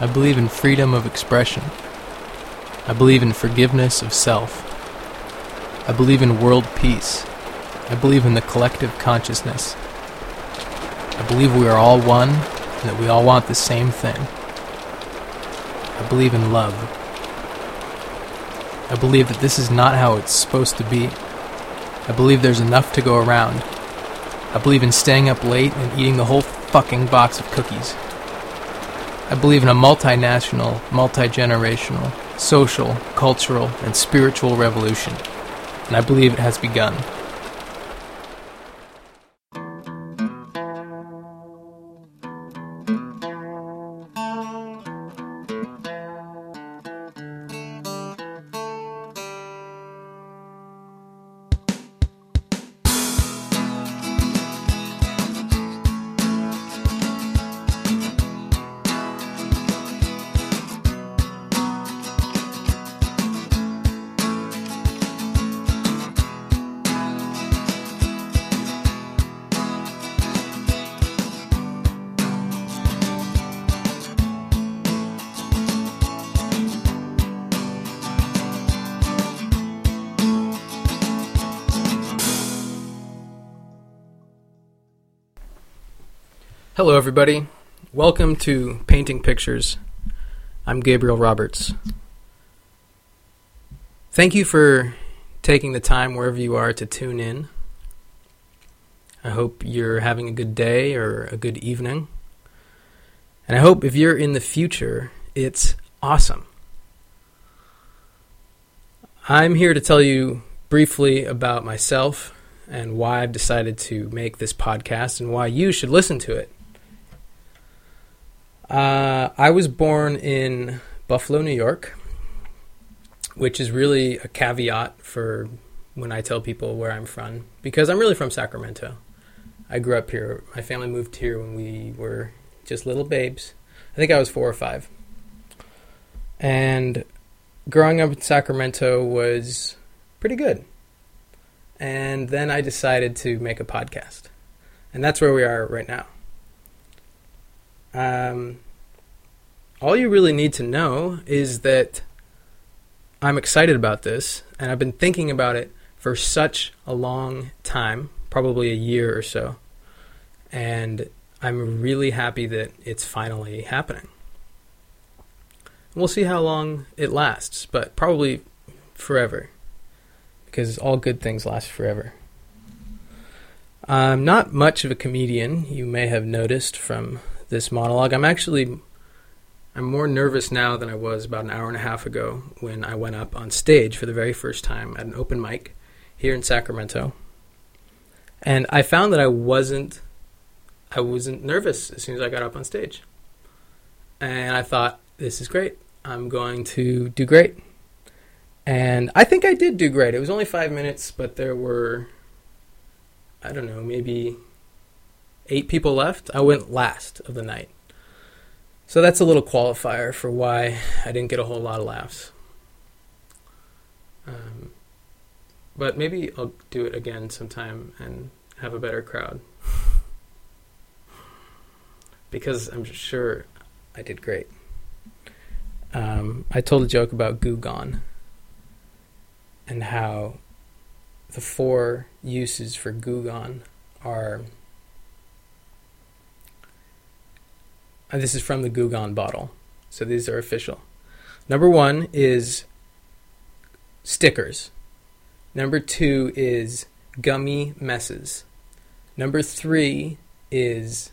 I believe in freedom of expression. I believe in forgiveness of self. I believe in world peace. I believe in the collective consciousness. I believe we are all one and that we all want the same thing. I believe in love. I believe that this is not how it's supposed to be. I believe there's enough to go around. I believe in staying up late and eating the whole fucking box of cookies. I believe in a multinational, multi generational, social, cultural, and spiritual revolution. And I believe it has begun. Hello, everybody. Welcome to Painting Pictures. I'm Gabriel Roberts. Thank you for taking the time wherever you are to tune in. I hope you're having a good day or a good evening. And I hope if you're in the future, it's awesome. I'm here to tell you briefly about myself and why I've decided to make this podcast and why you should listen to it. Uh, I was born in Buffalo, New York, which is really a caveat for when I tell people where I'm from, because I'm really from Sacramento. I grew up here. My family moved here when we were just little babes. I think I was four or five. And growing up in Sacramento was pretty good. And then I decided to make a podcast. And that's where we are right now. Um, all you really need to know is that I'm excited about this, and I've been thinking about it for such a long time probably a year or so. And I'm really happy that it's finally happening. We'll see how long it lasts, but probably forever. Because all good things last forever. I'm not much of a comedian, you may have noticed from this monologue. I'm actually I'm more nervous now than I was about an hour and a half ago when I went up on stage for the very first time at an open mic here in Sacramento. And I found that I wasn't I wasn't nervous as soon as I got up on stage. And I thought this is great. I'm going to do great. And I think I did do great. It was only 5 minutes, but there were I don't know, maybe eight people left. I went last of the night. So that's a little qualifier for why I didn't get a whole lot of laughs. Um, but maybe I'll do it again sometime and have a better crowd. because I'm sure I did great. Um, I told a joke about Goo Gone and how the four uses for Goo Gone are And this is from the Goo Gone bottle. So these are official. Number one is stickers. Number two is gummy messes. Number three is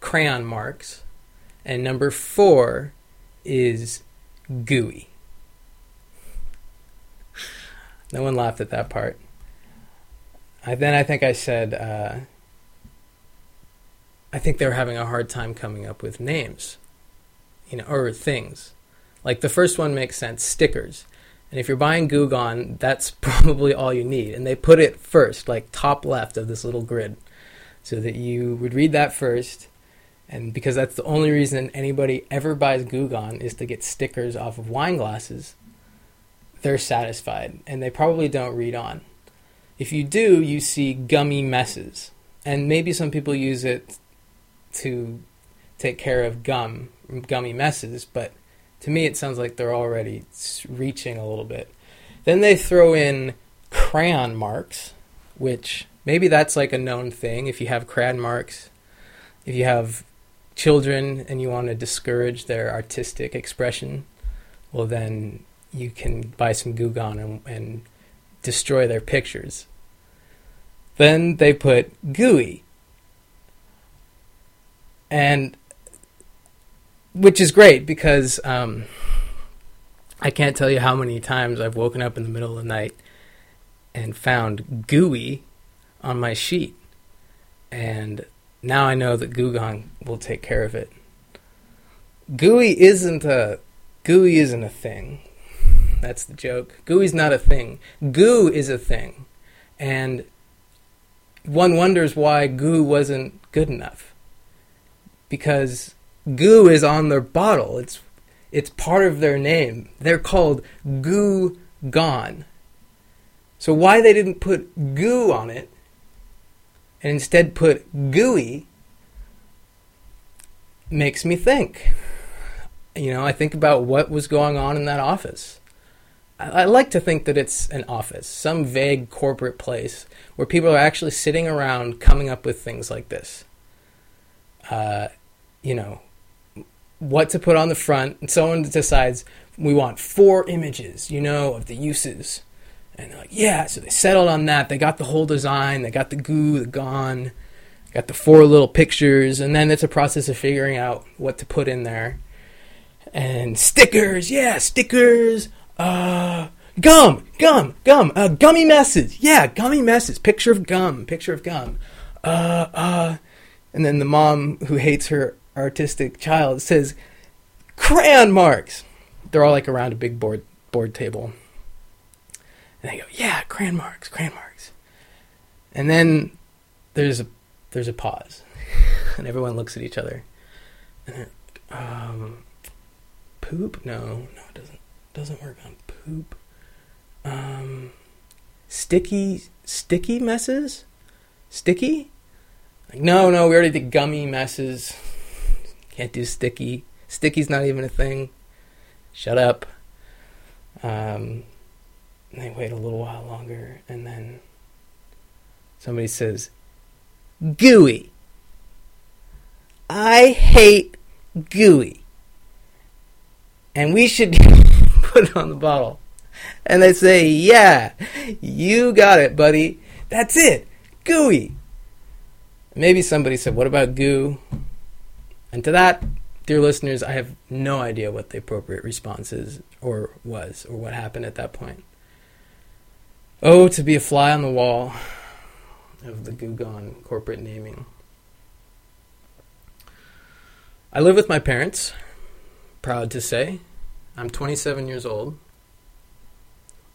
crayon marks. And number four is gooey. No one laughed at that part. I, then I think I said uh, I think they're having a hard time coming up with names, you know, or things. Like the first one makes sense, stickers. And if you're buying Goo Gone, that's probably all you need. And they put it first, like top left of this little grid, so that you would read that first. And because that's the only reason anybody ever buys Goo Gone is to get stickers off of wine glasses, they're satisfied. And they probably don't read on. If you do, you see gummy messes. And maybe some people use it to take care of gum, gummy messes, but to me it sounds like they're already reaching a little bit. Then they throw in crayon marks, which maybe that's like a known thing. If you have crayon marks, if you have children and you want to discourage their artistic expression, well, then you can buy some Goo Gone and, and destroy their pictures. Then they put gooey. And which is great because um, I can't tell you how many times I've woken up in the middle of the night and found gooey on my sheet. And now I know that Goo will take care of it. Gooey isn't a gooey isn't a thing. That's the joke. Gooey's not a thing. Goo is a thing. And one wonders why goo wasn't good enough. Because goo is on their bottle. It's it's part of their name. They're called Goo Gone. So why they didn't put goo on it and instead put gooey makes me think. You know, I think about what was going on in that office. I, like to think that it's an office, some vague corporate place where people are actually sitting around coming up with things like this. Uh, you know, what to put on the front, and someone decides we want four images, you know, of the uses. And they're like, yeah, so they settled on that. They got the whole design, they got the goo, the gone, got the four little pictures, and then it's a process of figuring out what to put in there. And stickers, yeah, stickers uh, gum, gum, gum, uh, gummy messes. Yeah, gummy messes. Picture of gum, picture of gum. Uh, uh, and then the mom who hates her artistic child says, crayon marks. They're all like around a big board board table. And they go, yeah, crayon marks, crayon marks. And then there's a there's a pause, and everyone looks at each other. And um, poop? No, no, it doesn't doesn't work on poop. Um, sticky, sticky messes? Sticky? Like, no, no, we already did gummy messes. Can't do sticky. Sticky's not even a thing. Shut up. Um, they wait a little while longer, and then somebody says, Gooey. I hate gooey. And we should put it on the bottle. And they say, Yeah, you got it, buddy. That's it. Gooey. Maybe somebody said, What about goo? And to that, dear listeners, I have no idea what the appropriate response is or was or what happened at that point. Oh, to be a fly on the wall of the Goo Gone corporate naming. I live with my parents, proud to say. I'm 27 years old.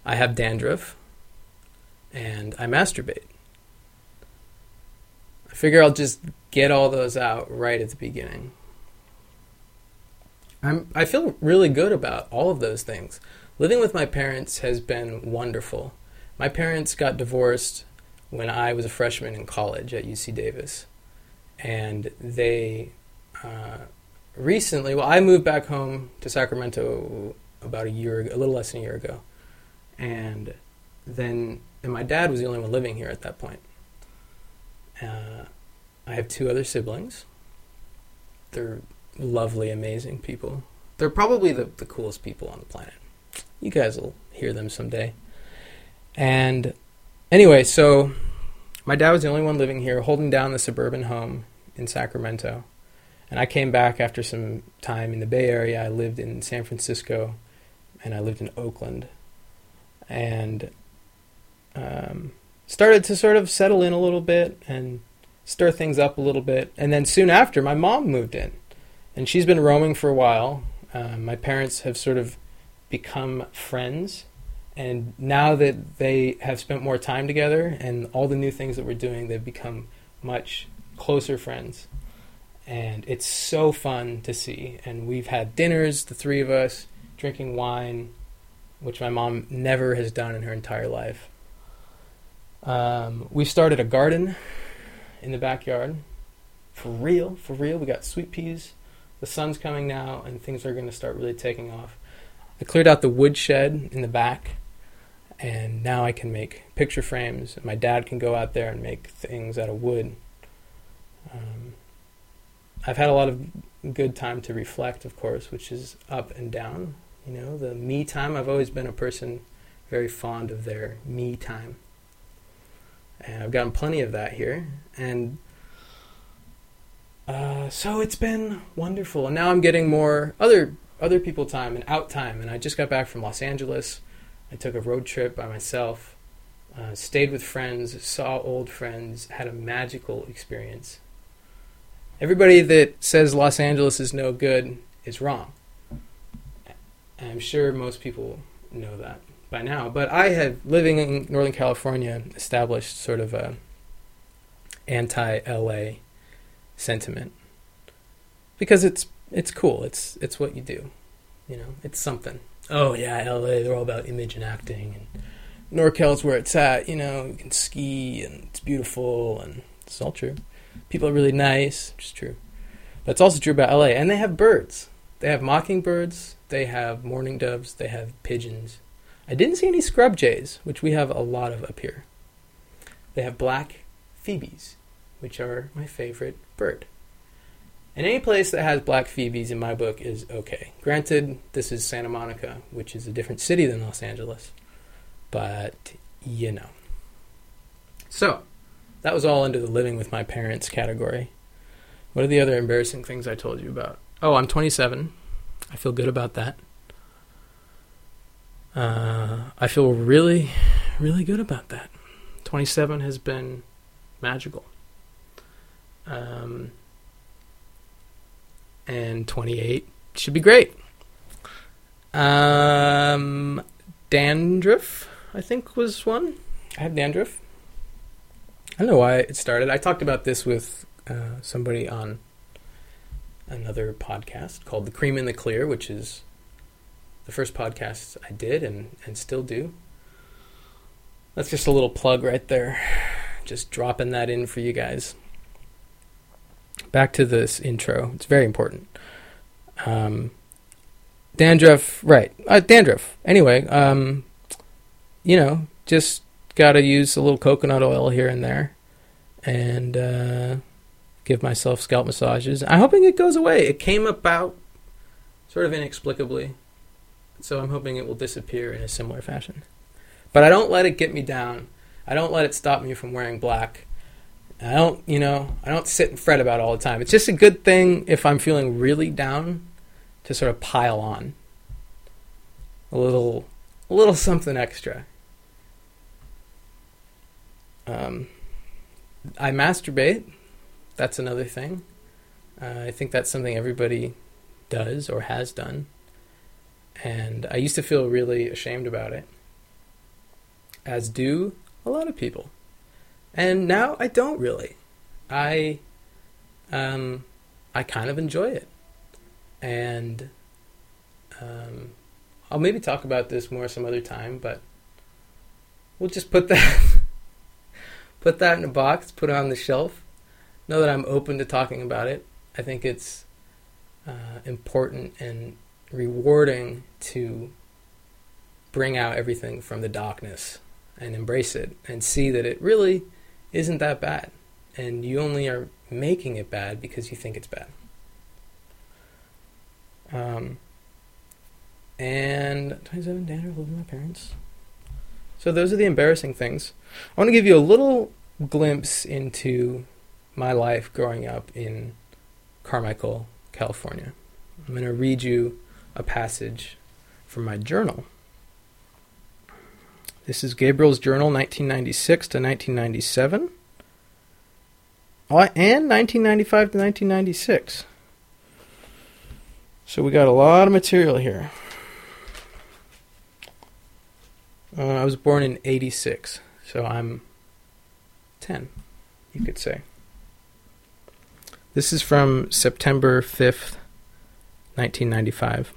I have dandruff. And I masturbate. Figure I'll just get all those out right at the beginning. I'm, I feel really good about all of those things. Living with my parents has been wonderful. My parents got divorced when I was a freshman in college at UC Davis. And they uh, recently, well, I moved back home to Sacramento about a year, a little less than a year ago, and then and my dad was the only one living here at that point. Uh, I have two other siblings. They're lovely, amazing people. They're probably the, the coolest people on the planet. You guys will hear them someday. And anyway, so my dad was the only one living here, holding down the suburban home in Sacramento. And I came back after some time in the Bay Area. I lived in San Francisco and I lived in Oakland. And um, started to sort of settle in a little bit and stir things up a little bit. And then soon after, my mom moved in. And she's been roaming for a while. Um, my parents have sort of become friends. And now that they have spent more time together and all the new things that we're doing, they've become much closer friends and it's so fun to see. And we've had dinners, the three of us, drinking wine, which my mom never has done in her entire life. Um, we started a garden in the backyard. For real, for real. We got sweet peas the sun's coming now, and things are going to start really taking off. I cleared out the wood shed in the back, and now I can make picture frames. And my dad can go out there and make things out of wood. Um, I've had a lot of good time to reflect, of course, which is up and down. You know, the me time. I've always been a person very fond of their me time. And I've gotten plenty of that here. And uh, so it's been wonderful. And now I'm getting more other other people time and out time. And I just got back from Los Angeles. I took a road trip by myself, uh, stayed with friends, saw old friends, had a magical experience. Everybody that says Los Angeles is no good is wrong. I'm sure most people know that by now. But I have, living in Northern California, established sort of a anti LA sentiment because it's it's cool. It's it's what you do. You know, it's something. Oh yeah, LA. They're all about image and acting, and NorCal's where it's at. You know, you can ski and it's beautiful, and it's all true. People are really nice, which is true. But it's also true about LA, and they have birds. They have mockingbirds. They have mourning doves. They have pigeons. I didn't see any scrub jays, which we have a lot of up here. They have black phoebes, which are my favorite bird. And any place that has black phoebes in my book is okay. Granted, this is Santa Monica, which is a different city than Los Angeles, but you know. So, that was all under the living with my parents category. What are the other embarrassing things I told you about? Oh, I'm 27. I feel good about that. Uh, I feel really, really good about that. 27 has been magical. Um, and 28 should be great. Um, dandruff, I think, was one. I have dandruff. I don't know why it started. I talked about this with uh, somebody on another podcast called The Cream in the Clear, which is the first podcast I did and, and still do. That's just a little plug right there. Just dropping that in for you guys. Back to this intro. It's very important. Um, dandruff, right. Uh, dandruff. Anyway, um, you know, just got to use a little coconut oil here and there and uh, give myself scalp massages. I'm hoping it goes away. It came about sort of inexplicably so I'm hoping it will disappear in a similar fashion. But I don't let it get me down. I don't let it stop me from wearing black. I don't, you know, I don't sit and fret about all the time. It's just a good thing if I'm feeling really down to sort of pile on a little, a little something extra. Um, I masturbate. That's another thing. Uh, I think that's something everybody does or has done and I used to feel really ashamed about it, as do a lot of people. And now I don't really. I um, I kind of enjoy it, and um, I'll maybe talk about this more some other time. But we'll just put that put that in a box, put it on the shelf. Know that I'm open to talking about it. I think it's uh, important and rewarding to bring out everything from the darkness and embrace it and see that it really isn't that bad. And you only are making it bad because you think it's bad. Um, and 27 Dandruff living with my parents. So those are the embarrassing things. I want to give you a little glimpse into my life growing up in Carmichael, California. I'm going to read you a passage from my journal. This is Gabriel's journal, 1996 to 1997, and 1995 to 1996. So we got a lot of material here. Uh, I was born in 86, so I'm 10, you could say. This is from September 5th, 1995.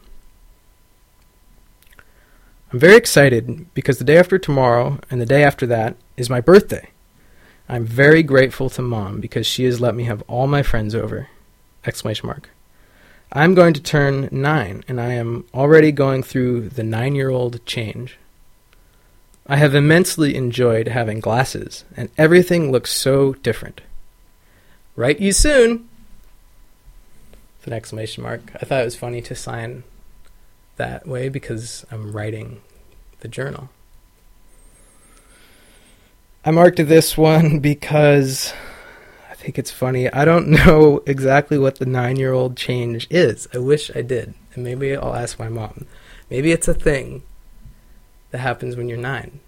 I'm very excited because the day after tomorrow and the day after that is my birthday. I'm very grateful to mom because she has let me have all my friends over. Exclamation mark. I'm going to turn nine, and I am already going through the nine year old change. I have immensely enjoyed having glasses, and everything looks so different. Write you soon! With an exclamation mark. I thought it was funny to sign that way because I'm writing the journal. I marked this one because I think it's funny. I don't know exactly what the nine year old change is. I wish I did. And maybe I'll ask my mom. Maybe it's a thing that happens when you're nine.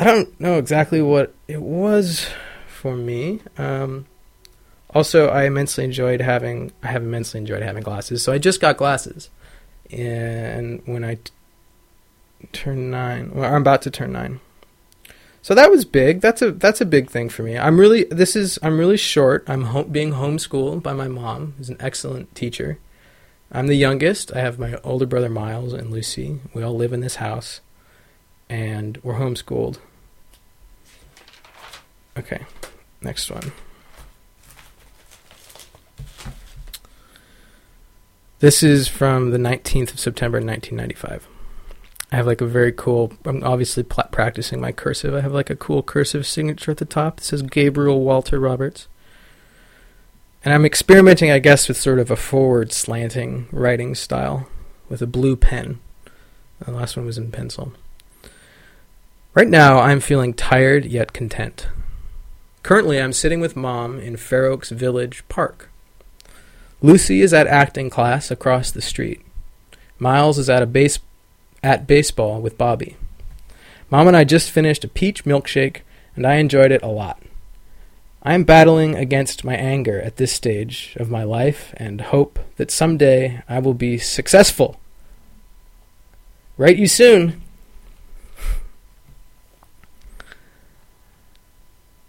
I don't know exactly what it was for me. Um, also, I immensely enjoyed having. I have immensely enjoyed having glasses. So I just got glasses, and when I t- turn nine, well, I'm about to turn nine. So that was big. That's a that's a big thing for me. I'm really this is I'm really short. I'm home, being homeschooled by my mom, who's an excellent teacher. I'm the youngest. I have my older brother Miles and Lucy. We all live in this house, and we're homeschooled. Okay, next one. This is from the 19th of September 1995. I have like a very cool, I'm obviously pl- practicing my cursive. I have like a cool cursive signature at the top. It says Gabriel Walter Roberts. And I'm experimenting, I guess, with sort of a forward slanting writing style with a blue pen. The last one was in pencil. Right now, I'm feeling tired yet content. Currently, I'm sitting with mom in Fair Oaks Village Park. Lucy is at acting class across the street. Miles is at a base at baseball with Bobby. Mom and I just finished a peach milkshake, and I enjoyed it a lot. I am battling against my anger at this stage of my life and hope that someday I will be successful. Write you soon.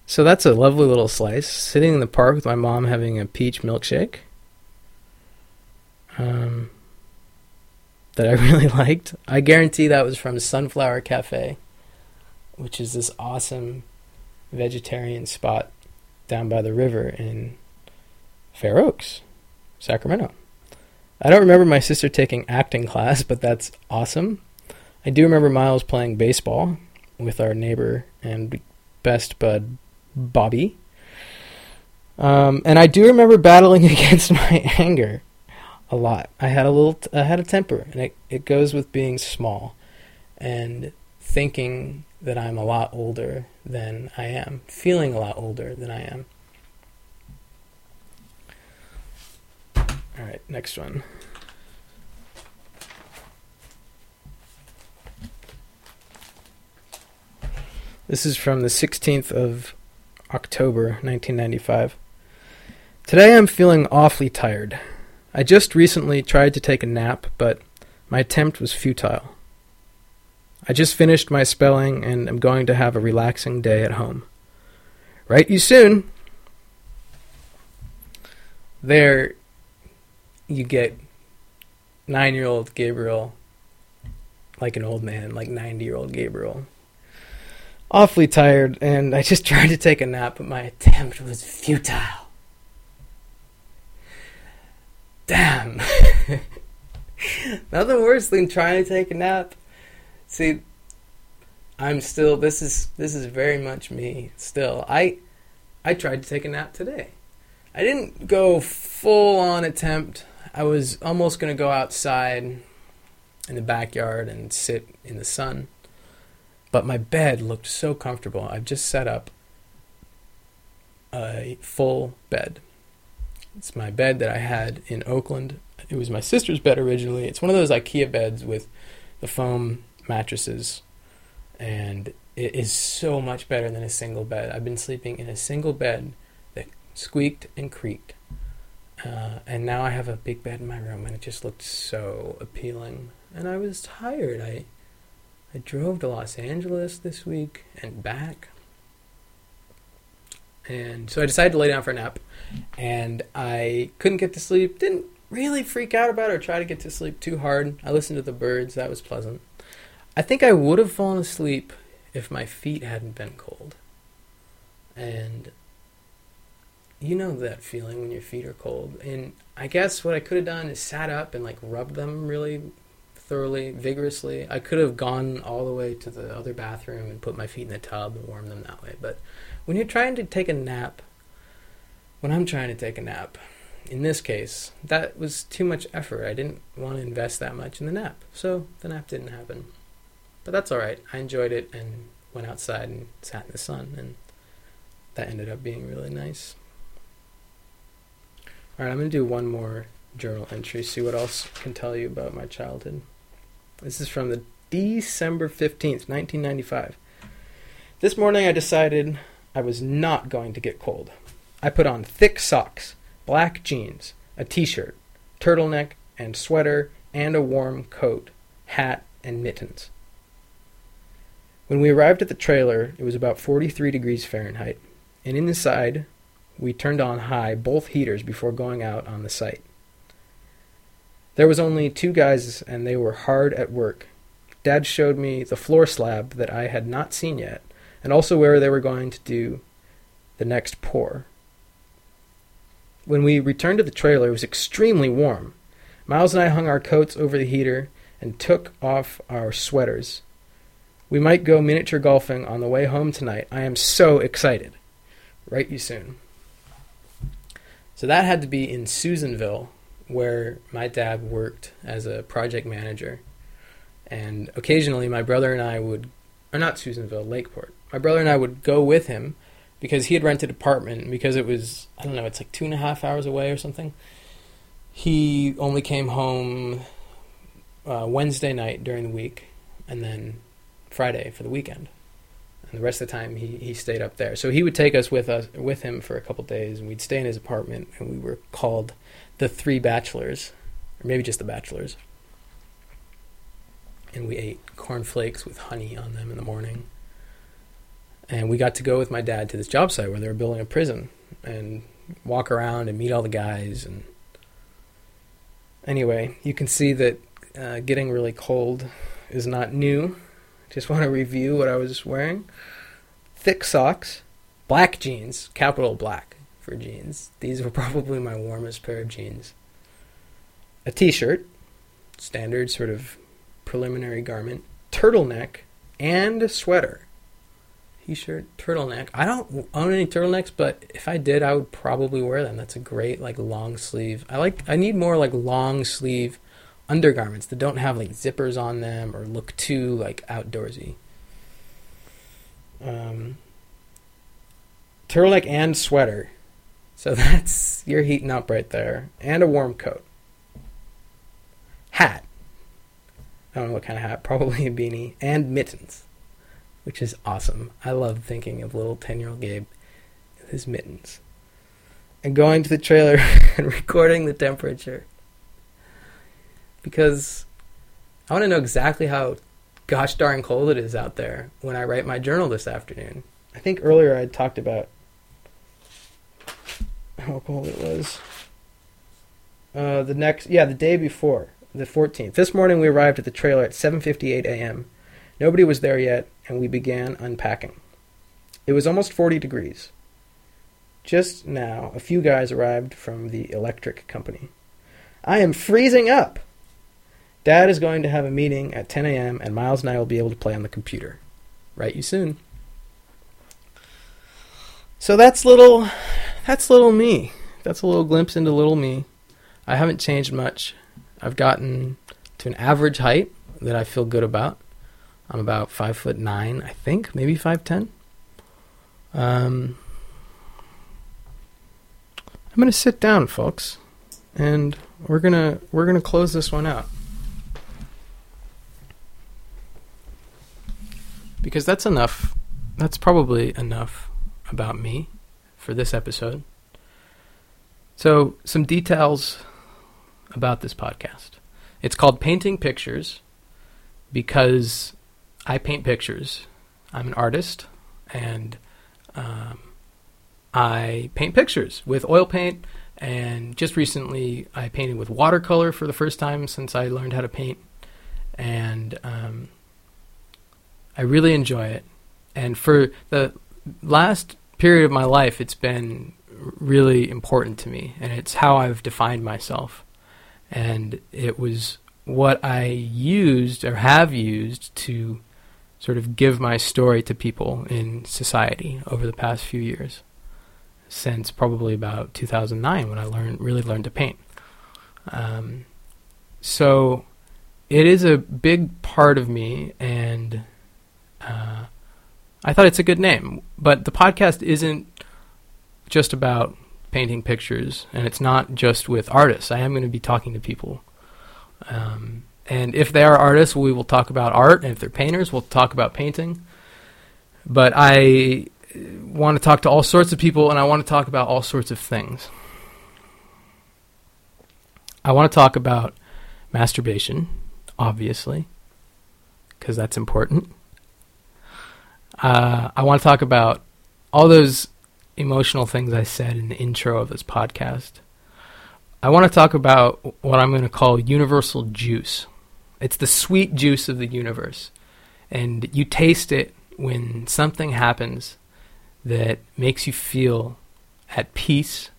So that's a lovely little slice. Sitting in the park with my mom having a peach milkshake. Um, that I really liked. I guarantee that was from Sunflower Cafe, which is this awesome vegetarian spot down by the river in Fair Oaks, Sacramento. I don't remember my sister taking acting class, but that's awesome. I do remember Miles playing baseball with our neighbor and best bud Bobby. Um, and I do remember battling against my anger a lot. I had a little, I had a temper, and it, it goes with being small and thinking that I'm a lot older than I am, feeling a lot older than I am. All right, next one. This is from the 16th of October 1995. Today I'm feeling awfully tired. I just recently tried to take a nap, but my attempt was futile. I just finished my spelling and am going to have a relaxing day at home. Write you soon. There you get nine year old Gabriel like an old man, like 90 year old Gabriel. Awfully tired, and I just tried to take a nap, but my attempt was futile. Damn. Nothing worse than trying to take a nap. See, I'm still this is this is very much me still. I I tried to take a nap today. I didn't go full on attempt. I was almost going to go outside in the backyard and sit in the sun. But my bed looked so comfortable. I've just set up a full bed. It's my bed that I had in Oakland. It was my sister's bed originally. It's one of those IKEA beds with the foam mattresses, and it is so much better than a single bed. I've been sleeping in a single bed that squeaked and creaked. Uh, and now I have a big bed in my room, and it just looked so appealing. And I was tired. I I drove to Los Angeles this week and back. And so I decided to lay down for a nap. And I couldn't get to sleep. Didn't really freak out about it or try to get to sleep too hard. I listened to the birds. That was pleasant. I think I would have fallen asleep if my feet hadn't been cold. And you know that feeling when your feet are cold. And I guess what I could have done is sat up and like rubbed them really thoroughly, vigorously. I could have gone all the way to the other bathroom and put my feet in the tub and warmed them that way. But when you're trying to take a nap, when I'm trying to take a nap, in this case, that was too much effort. I didn't want to invest that much in the nap. So the nap didn't happen. But that's all right. I enjoyed it and went outside and sat in the sun, and that ended up being really nice. All right, I'm going to do one more journal entry, see what else I can tell you about my childhood. This is from the December 15th, 1995. This morning I decided I was not going to get cold. I put on thick socks, black jeans, a t shirt, turtleneck, and sweater, and a warm coat, hat, and mittens. When we arrived at the trailer, it was about 43 degrees Fahrenheit, and inside we turned on high both heaters before going out on the site. There was only two guys, and they were hard at work. Dad showed me the floor slab that I had not seen yet, and also where they were going to do the next pour. When we returned to the trailer, it was extremely warm. Miles and I hung our coats over the heater and took off our sweaters. We might go miniature golfing on the way home tonight. I am so excited. Write you soon. So that had to be in Susanville, where my dad worked as a project manager. And occasionally my brother and I would, or not Susanville, Lakeport. My brother and I would go with him because he had rented an apartment because it was, I don't know, it's like two and a half hours away or something. He only came home uh, Wednesday night during the week and then Friday for the weekend. And the rest of the time he, he stayed up there. So he would take us with us with him for a couple days and we'd stay in his apartment and we were called the three bachelors, or maybe just the bachelors. And we ate cornflakes with honey on them in the morning. And we got to go with my dad to this job site where they were building a prison and walk around and meet all the guys. And anyway, you can see that uh, getting really cold is not new. Just want to review what I was wearing. Thick socks, black jeans, capital black for jeans. These were probably my warmest pair of jeans. A t shirt, standard sort of preliminary garment, turtleneck, and a sweater. T shirt, turtleneck. I don't own any turtlenecks, but if I did, I would probably wear them. That's a great, like, long sleeve. I like, I need more, like, long sleeve undergarments that don't have, like, zippers on them or look too, like, outdoorsy. Um, turtleneck and sweater so that's you're heating up right there. And a warm coat. Hat. I don't know what kind of hat, probably a beanie. And mittens. Which is awesome. I love thinking of little 10 year old Gabe with his mittens. And going to the trailer and recording the temperature. Because I want to know exactly how gosh darn cold it is out there when I write my journal this afternoon. I think earlier I talked about how cold it was. Uh, the next, yeah, the day before, the 14th. This morning we arrived at the trailer at 7:58 a.m. Nobody was there yet, and we began unpacking. It was almost 40 degrees. Just now, a few guys arrived from the electric company. I am freezing up. Dad is going to have a meeting at 10 a.m., and Miles and I will be able to play on the computer. Write you soon. So that's little that's little me. That's a little glimpse into little me. I haven't changed much. I've gotten to an average height that I feel good about. I'm about five foot nine, I think, maybe five ten. Um, I'm gonna sit down, folks, and we're gonna we're gonna close this one out because that's enough. That's probably enough about me for this episode. So, some details about this podcast. It's called Painting Pictures because I paint pictures. I'm an artist and um, I paint pictures with oil paint. And just recently, I painted with watercolor for the first time since I learned how to paint. And um, I really enjoy it. And for the last period of my life, it's been really important to me, and it's how I've defined myself. And it was what I used or have used to sort of give my story to people in society over the past few years, since probably about 2009 when I learned really learned to paint. Um, so it is a big part of me, and uh, I thought it's a good name. But the podcast isn't just about painting pictures, and it's not just with artists. I am going to be talking to people. Um, and if they are artists, we will talk about art, and if they're painters, we'll talk about painting. But I want to talk to all sorts of people, and I want to talk about all sorts of things. I want to talk about masturbation, obviously, because that's important. Uh, I want to talk about all those emotional things I said in the intro of this podcast. I want to talk about what I'm going to call universal juice. It's the sweet juice of the universe. And you taste it when something happens that makes you feel at peace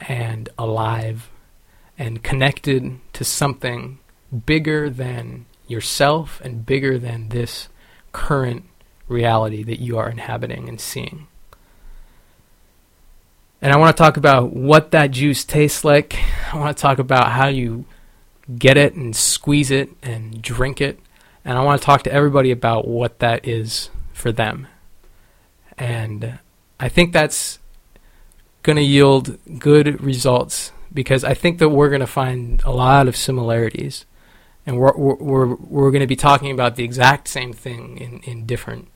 and alive and connected to something bigger than yourself and bigger than this current reality that you are inhabiting and seeing. And I want to talk about what that juice tastes like. I want to talk about how you get it and squeeze it and drink it. And I want to talk to everybody about what that is for them. And I think that's going to yield good results because I think that we're going to find a lot of similarities, and we're we're we're going to be talking about the exact same thing in in different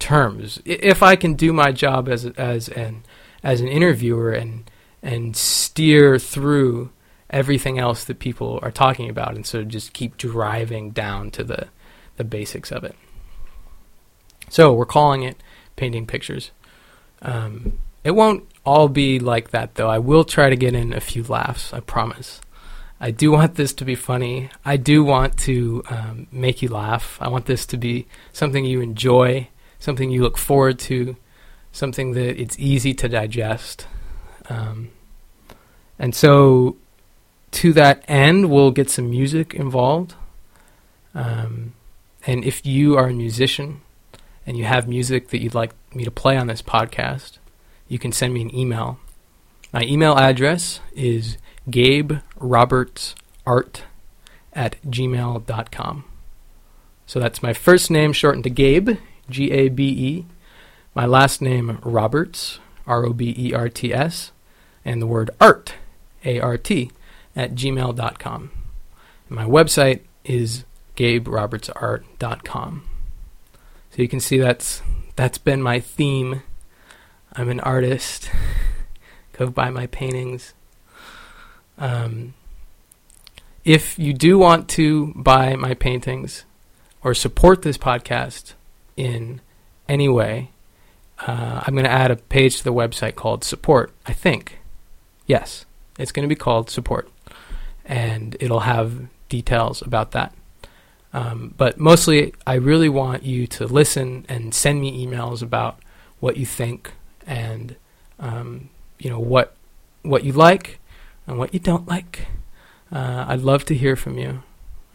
terms. If I can do my job as as an as an interviewer and and steer through everything else that people are talking about, and of just keep driving down to the the basics of it. So we're calling it painting pictures. Um, it won't all be like that, though. I will try to get in a few laughs, I promise. I do want this to be funny. I do want to um, make you laugh. I want this to be something you enjoy, something you look forward to, something that it's easy to digest. Um, and so, to that end, we'll get some music involved. Um, and if you are a musician and you have music that you'd like me to play on this podcast, you can send me an email. My email address is gaberobertsart at gmail.com. So that's my first name shortened to Gabe, G A B E, my last name Roberts, R O B E R T S, and the word art, A R T, at gmail.com. my website is gaberobertsart.com. So you can see that's that's been my theme I'm an artist. Go buy my paintings. Um, if you do want to buy my paintings or support this podcast in any way, uh, I'm going to add a page to the website called Support, I think. Yes, it's going to be called Support. And it'll have details about that. Um, but mostly, I really want you to listen and send me emails about what you think and um, you know what what you like and what you don't like. Uh, I'd love to hear from you.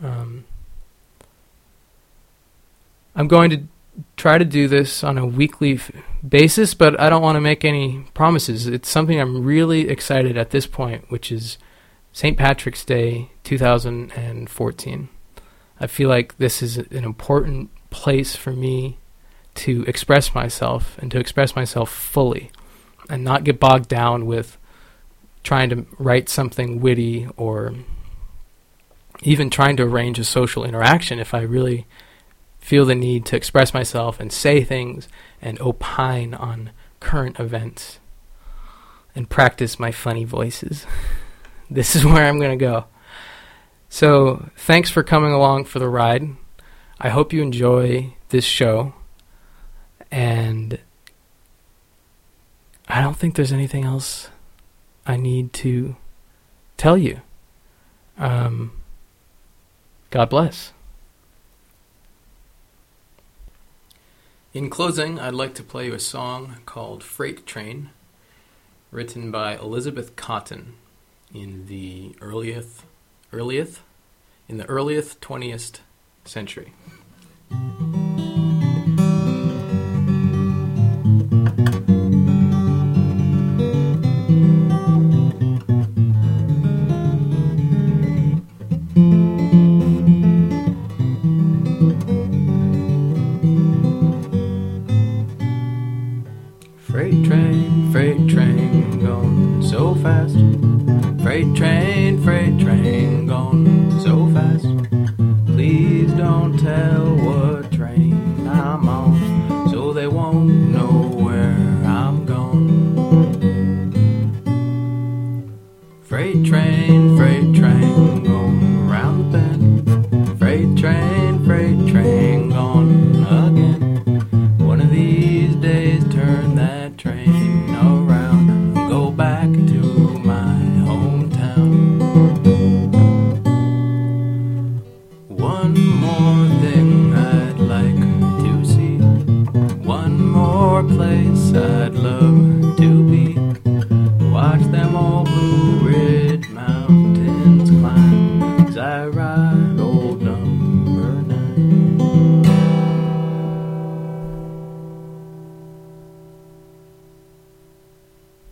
Um, I'm going to try to do this on a weekly basis, but I don't want to make any promises. It's something I'm really excited at this point, which is St. Patrick's Day 2014. I feel like this is an important place for me to express myself and to express myself fully and not get bogged down with trying to write something witty or even trying to arrange a social interaction if I really feel the need to express myself and say things and opine on current events and practice my funny voices. this is where I'm going to go. So, thanks for coming along for the ride. I hope you enjoy this show. And I don't think there's anything else I need to tell you. Um, God bless. In closing, I'd like to play you a song called Freight Train. written by Elizabeth Cotten in the earliest, earliest, in the earliest 20th century. Fast. Freight train, freight train, going